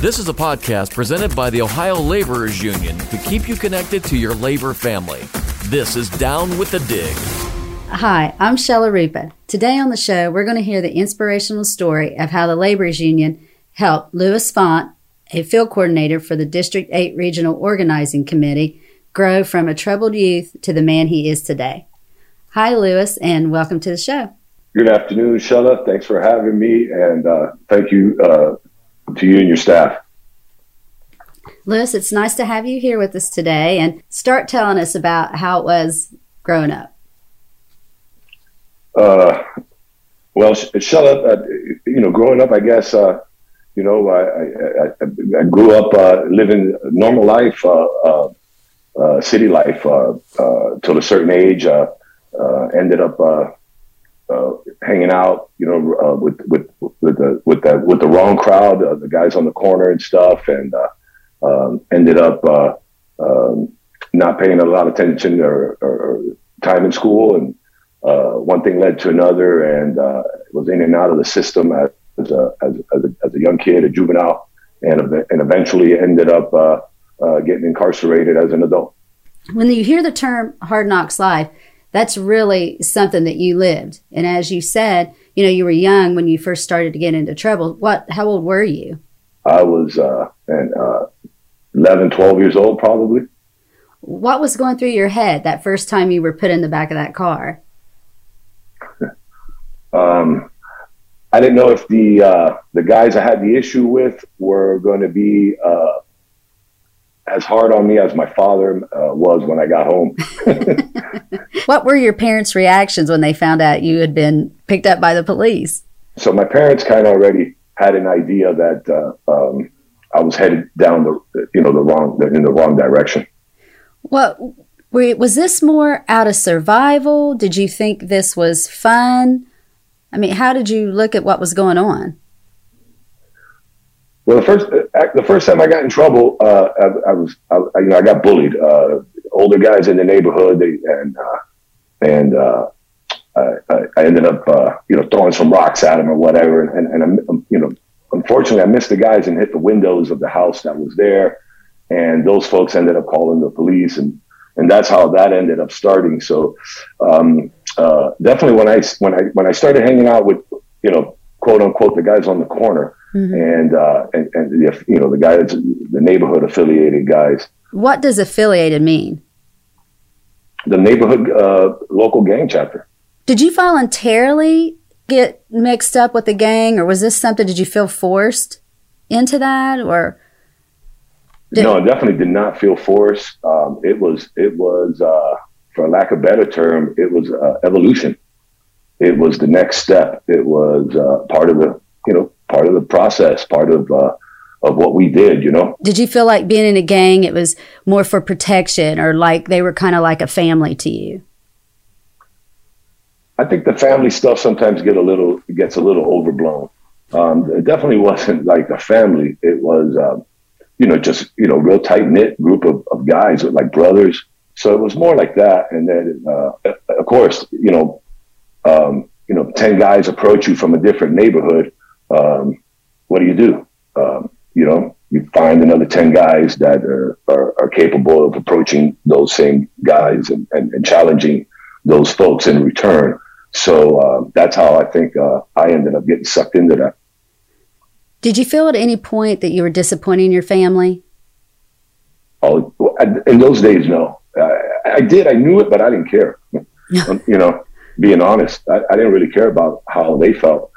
This is a podcast presented by the Ohio Laborers Union to keep you connected to your labor family. This is Down with the Dig. Hi, I'm Shella Rupa. Today on the show, we're going to hear the inspirational story of how the Laborers Union helped Louis Font, a field coordinator for the District 8 Regional Organizing Committee, grow from a troubled youth to the man he is today. Hi, Louis, and welcome to the show. Good afternoon, Shella. Thanks for having me, and uh, thank you uh, to you and your staff. Louis, it's nice to have you here with us today and start telling us about how it was growing up. Uh, well, Shella, uh, you know, growing up, I guess, uh, you know, I, I, I grew up uh, living normal life, uh, uh, city life, till a certain age. ended up hanging out, you know, with with with the with the with the wrong crowd, the guys on the corner and stuff, and um, ended up uh, um, not paying a lot of attention or, or time in school, and uh, one thing led to another, and uh, was in and out of the system as, as a, as, as, a, as a young kid, a juvenile, and and eventually ended up uh, uh, getting incarcerated as an adult. When you hear the term "hard knocks life," that's really something that you lived, and as you said, you know you were young when you first started to get into trouble. What? How old were you? I was, uh, and 11, 12 years old, probably. What was going through your head that first time you were put in the back of that car? um, I didn't know if the uh, the guys I had the issue with were going to be uh, as hard on me as my father uh, was when I got home. what were your parents' reactions when they found out you had been picked up by the police? So my parents kind of already had an idea that uh, um, I was headed down the you know the wrong in the wrong direction. Well, was this more out of survival? Did you think this was fun? I mean, how did you look at what was going on? Well, the first uh, the first time I got in trouble, uh, I, I, was I, you know I got bullied. Uh, older guys in the neighborhood, they, and uh, and uh, I, I, ended up uh, you know throwing some rocks at them or whatever, and, and, and you know unfortunately, I missed the guys and hit the windows of the house that was there. And those folks ended up calling the police, and and that's how that ended up starting. So um, definitely, when I when I when I started hanging out with you know quote unquote the guys on the corner, mm-hmm. and, uh, and and the, you know the guys the neighborhood affiliated guys. What does affiliated mean? The neighborhood uh, local gang chapter. Did you voluntarily get mixed up with the gang, or was this something? Did you feel forced into that, or? Did- no, I definitely did not feel forced. Um, it was, it was, uh, for lack of a better term, it was uh, evolution. It was the next step. It was uh, part of the, you know, part of the process, part of uh, of what we did, you know. Did you feel like being in a gang it was more for protection or like they were kind of like a family to you? I think the family stuff sometimes get a little gets a little overblown. Um, it definitely wasn't like a family. It was, um, you know, just you know, real tight knit group of, of guys like brothers. So it was more like that. And then, uh, of course, you know, um, you know, ten guys approach you from a different neighborhood. Um, what do you do? Um, you know, you find another ten guys that are, are, are capable of approaching those same guys and, and, and challenging those folks in return. So uh, that's how I think uh, I ended up getting sucked into that. Did you feel at any point that you were disappointing your family? Oh, in those days, no. I, I did. I knew it, but I didn't care. you know, being honest, I, I, didn't really care about how they felt.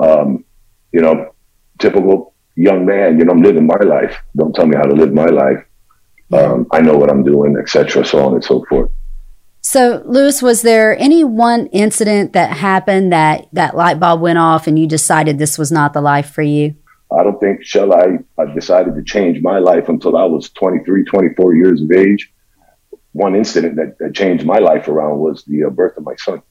Um, you know, typical young man. You know, I'm living my life. Don't tell me how to live my life. Um, I know what I'm doing, etc. So on and so forth. So, Louis, was there any one incident that happened that that light bulb went off and you decided this was not the life for you? I don't think, Shella, I decided to change my life until I was 23, 24 years of age. One incident that, that changed my life around was the uh, birth of my son.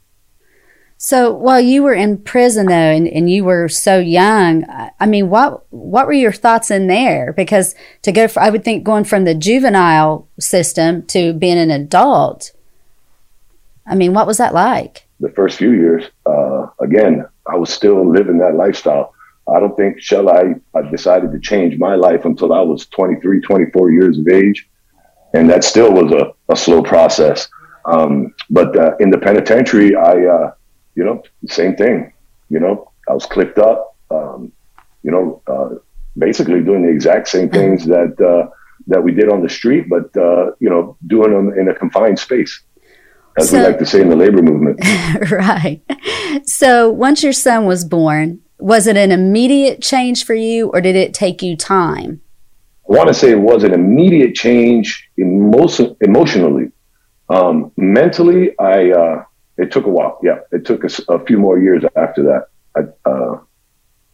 So while you were in prison though, and, and you were so young, I mean, what what were your thoughts in there? Because to go, for, I would think going from the juvenile system to being an adult, I mean, what was that like? The first few years, uh, again, I was still living that lifestyle. I don't think Shella, I decided to change my life until I was 23, 24 years of age. And that still was a, a slow process. Um, but uh, in the penitentiary, I, uh, you know, same thing. You know, I was clipped up, um, you know, uh, basically doing the exact same things that uh, that we did on the street, but uh, you know, doing them in a confined space as so, we like to say in the labor movement. right. So once your son was born, was it an immediate change for you or did it take you time? I want to say it was an immediate change emo- emotionally. Um, mentally, I uh, it took a while. Yeah, it took a, a few more years after that. I, uh,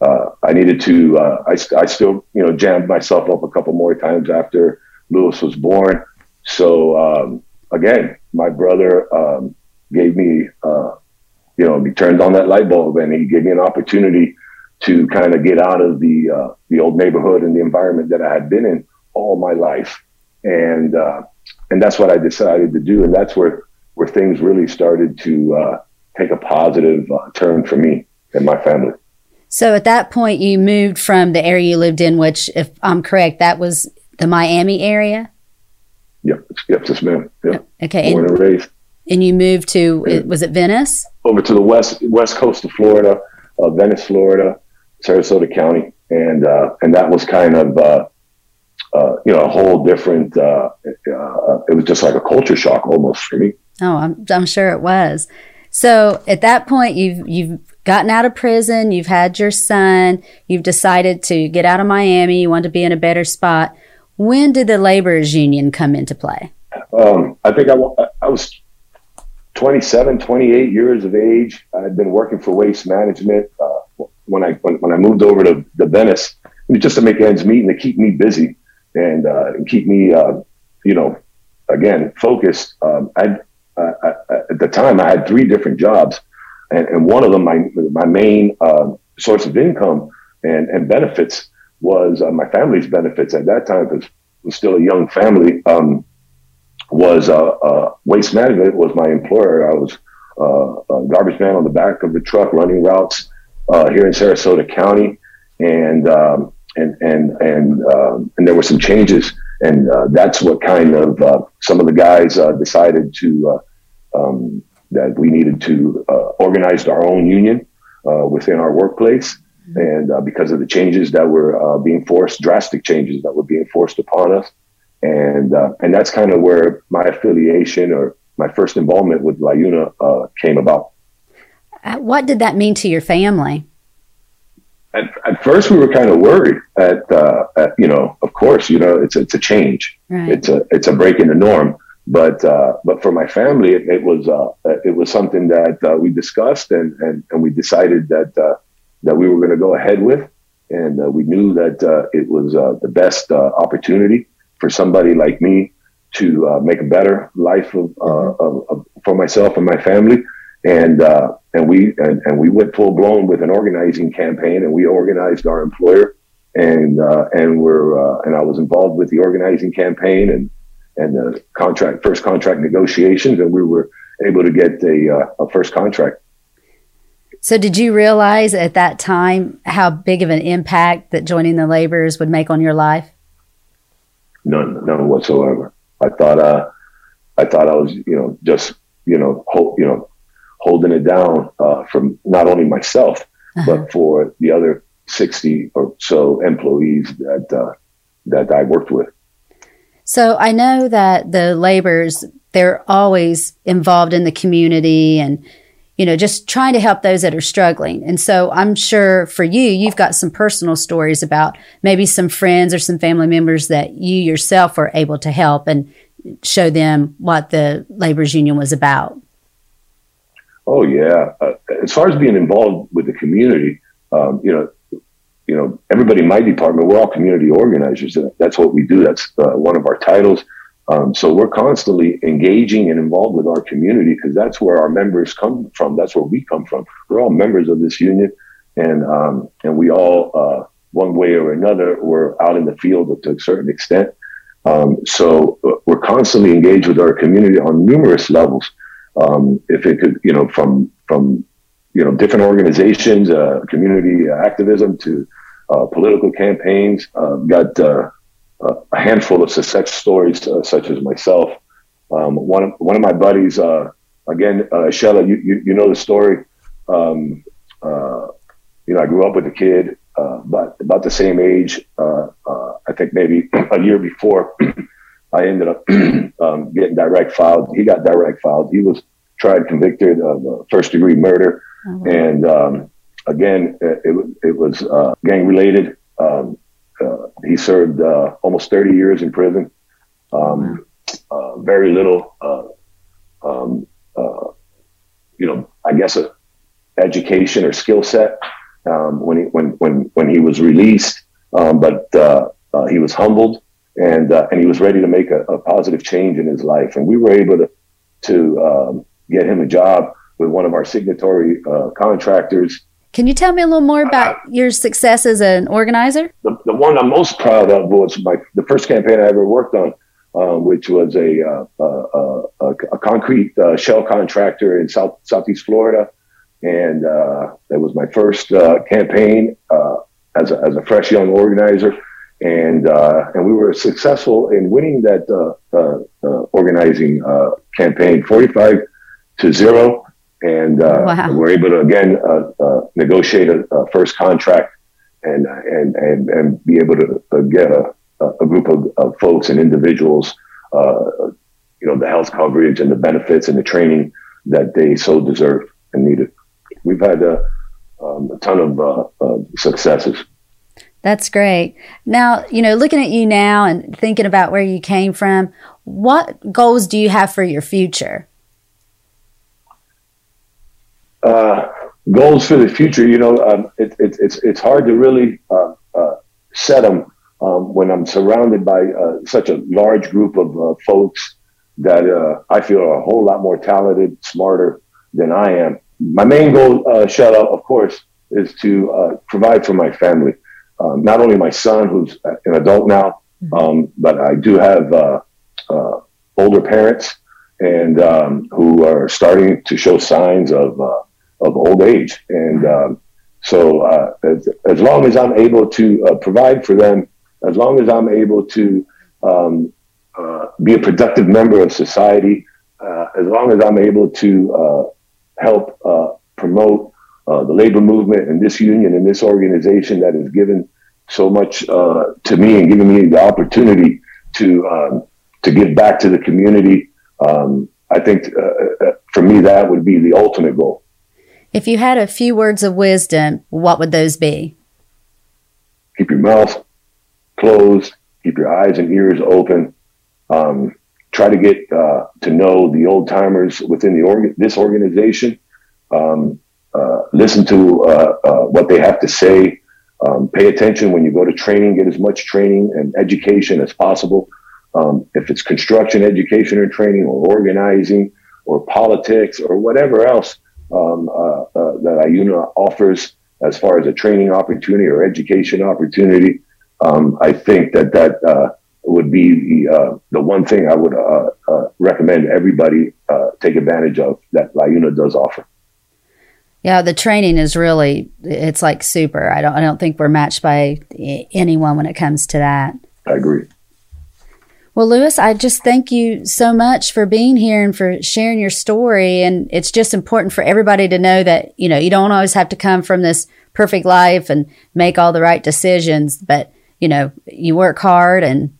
uh, I needed to. Uh, I, I still, you know, jammed myself up a couple more times after Lewis was born. So um, again, my brother um, gave me, uh, you know, he turned on that light bulb and he gave me an opportunity to kind of get out of the uh, the old neighborhood and the environment that I had been in all my life, and uh, and that's what I decided to do, and that's where where things really started to uh, take a positive uh, turn for me and my family. So at that point, you moved from the area you lived in, which, if I'm correct, that was the Miami area. Yep, yep, yes, ma'am. Yep. Okay, born and, and raised. And you moved to yeah. was it Venice? Over to the west west coast of Florida, uh, Venice, Florida, Sarasota County, and uh, and that was kind of uh, uh you know a whole different. Uh, uh, it was just like a culture shock almost for me. Oh, I'm I'm sure it was. So at that point, you've you've gotten out of prison, you've had your son, you've decided to get out of Miami, you want to be in a better spot. When did the laborers union come into play? Um, I think I, I was 27, 28 years of age. I had been working for waste management uh, when I when, when, I moved over to, the Venice, just to make ends meet and to keep me busy and, uh, keep me, uh, you know, again focused. Um, I, at the time I had three different jobs, and, and one of them my my main uh, source of income and, and benefits was uh, my family's benefits at that time because was still a young family. Um, was uh, uh, waste management was my employer. I was uh, a garbage man on the back of the truck running routes uh, here in Sarasota County, and um, and and and um, and there were some changes, and uh, that's what kind of uh, some of the guys decided to um, that we needed to organize our own union within our workplace and uh, because of the changes that were uh, being forced, drastic changes that were being forced upon us, and uh, and that's kind of where my affiliation or my first involvement with LIUNA uh, came about. Uh, what did that mean to your family? At, at first, we were kind of worried. At, uh, at, you know, of course, you know, it's it's a change. Right. It's a it's a break in the norm. But but for my family, it, it was it was something that we discussed and, and and we decided that that we were going to go ahead with. And uh, we knew that uh, it was uh, the best uh, opportunity for somebody like me to uh, make a better life of, uh, of, of, for myself and my family. And and we and, and we went full blown with an organizing campaign, and we organized our employer, and and we're and I was involved with the organizing campaign and and the contract first contract negotiations, and we were able to get a, a first contract so, did you realize at that time how big of an impact that joining the laborers would make on your life? None, none whatsoever. I thought, uh, I thought I was, you know, just, you know, you know, holding it down uh, from not only myself uh-huh. but for the other sixty or so employees that uh, that I worked with. So I know that the laborers they're always involved in the community and you know, just trying to help those that are struggling. And so I'm sure for you, you've got some personal stories about maybe some friends or some family members that you yourself were able to help and show them what the laborers union was about. Oh yeah. Uh, as far as being involved with the community, um, you know, you know, everybody in my department, we're all community organizers. That's what we do. That's uh, one of our titles. Um, so we're constantly engaging and involved with our community because that's where our members come from. That's where we come from. We're all members of this union, and um, and we all, uh, one way or another, we're out in the field to a certain extent. Um, so uh, we're constantly engaged with our community on numerous levels. Um, if it could, you know, from from you know, different organizations, uh, community activism to political campaigns. Um, got uh, a handful of success stories, such as myself. Um, one of one of my buddies, again, Shella, you, you, you know the story. Um, you know, I grew up with a kid about about the same age. I think maybe a year before I ended up um, getting direct filed. He got direct filed. He was tried, convicted of uh, first degree murder, oh, and um, again, it, it, was uh, gang related. Um, uh, he served uh, almost 30 years in prison. Um, uh, very little, uh, um, you know, I guess a education or skill set um, when he when when when he was released, but he was humbled and uh, and he was ready to make a, a, positive change in his life. And we were able to to um, get him a job with one of our signatory uh, contractors. Can you tell me a little more about uh, your success as an organizer? The, the, one I'm most proud of was my the first campaign I ever worked on, um, which was a uh, uh, a, a, concrete uh, shell contractor in South Southeast Florida, and that was my first campaign as a, as a fresh young organizer. And uh, and we were successful in winning that uh, uh, uh organizing uh, campaign, forty five to zero, and uh, wow. we're able to again uh, uh, negotiate a, a, first contract and uh, and and and be able to get a, a group of, of, folks and individuals, you know, the health coverage and the benefits and the training that they so deserve and needed. We've had a, um, a ton of successes. That's great. Now, you know, looking at you now and thinking about where you came from, what goals do you have for your future? Uh, goals for the future, you know, um, it, it, it's it's hard to really uh, uh, set them um, when I'm surrounded by uh, such a large group of uh, folks that uh, I feel are a whole lot more talented, smarter than I am. My main goal, uh, out, of course, is to provide for my family um, not only my son, who's an adult now, mm-hmm. um, but I do have uh, uh, older parents and um, who are starting to show signs of uh, of old age. And um, so, uh, as, as long as I'm able to uh, provide for them, as long as I'm able to um, uh, be a productive member of society, as long as I'm able to help promote uh, the labor movement and this union and this organization that has given so much uh, to me and giving me the opportunity to um, to give back to the community. Um, I think uh, uh, for me that would be the ultimate goal. If you had a few words of wisdom, what would those be? Keep your mouth closed. Keep your eyes and ears open. Um, try to get uh, to know the old timers within the org- this organization. Um, uh, listen to uh, uh, what they have to say. Um, pay attention when you go to training. Get as much training and education as possible. Um, if it's construction education or training, or organizing, or politics, or whatever else um, uh, uh, that LIUNA offers as far as a training opportunity or education opportunity, um, I think that that uh, would be the the one thing I would recommend everybody take advantage of that LIUNA does offer. Yeah, the training is really it's like super. I don't I don't think we're matched by anyone when it comes to that. I agree. Well, Louis, I just thank you so much for being here and for sharing your story. And it's just important for everybody to know that, you know, you don't always have to come from this perfect life and make all the right decisions, but, you know, you work hard and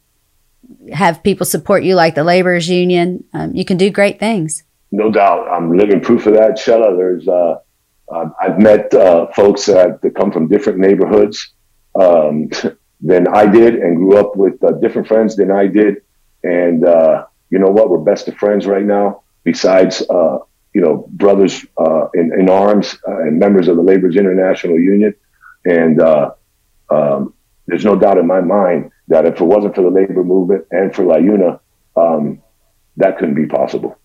have people support you like the laborers union. Um, you can do great things. No doubt. I'm living proof of that, Shella. There's, uh, I've met uh, folks that, that, come from different neighborhoods um, than I did and grew up with uh, different friends than I did. And uh, you know what? We're best of friends right now, besides, uh, you know, brothers uh, in, in, arms and members of the Labor's International Union. And um, there's no doubt in my mind that if it wasn't for the labor movement and for LIUNA, um, that couldn't be possible.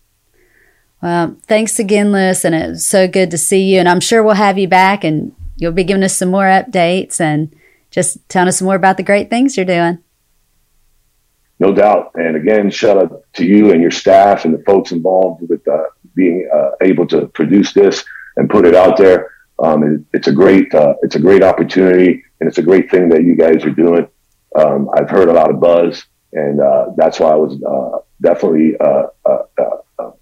Well, thanks again, Louis, and it's so good to see you. And I'm sure we'll have you back, and you'll be giving us some more updates and just telling us more about the great things you're doing. No doubt. And again, shout out to you and your staff and the folks involved with uh, being uh, able to produce this. and put it out there. Um, it, it's a great uh, it's a great opportunity, and it's a great thing that you guys are doing. Um, I've heard a lot of buzz, and uh, that's why I was uh, definitely uh, uh,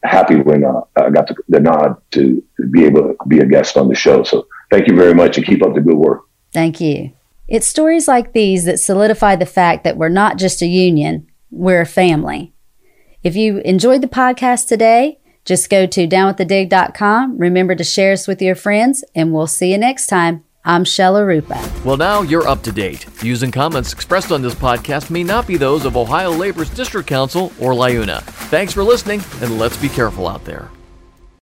happy when I got the, the nod to, to be able to be a guest on the show. So thank you very much, and keep up the good work. Thank you. It's stories like these that solidify the fact that we're not just a union, we're a family. If you enjoyed the podcast today, just go to downwiththedig.com. Remember to share us with your friends, and we'll see you next time. I'm Shella Rupa. Well, now you're up to date. Views and comments expressed on this podcast may not be those of Ohio Labor's District Council or LIUNA. Thanks for listening, and let's be careful out there.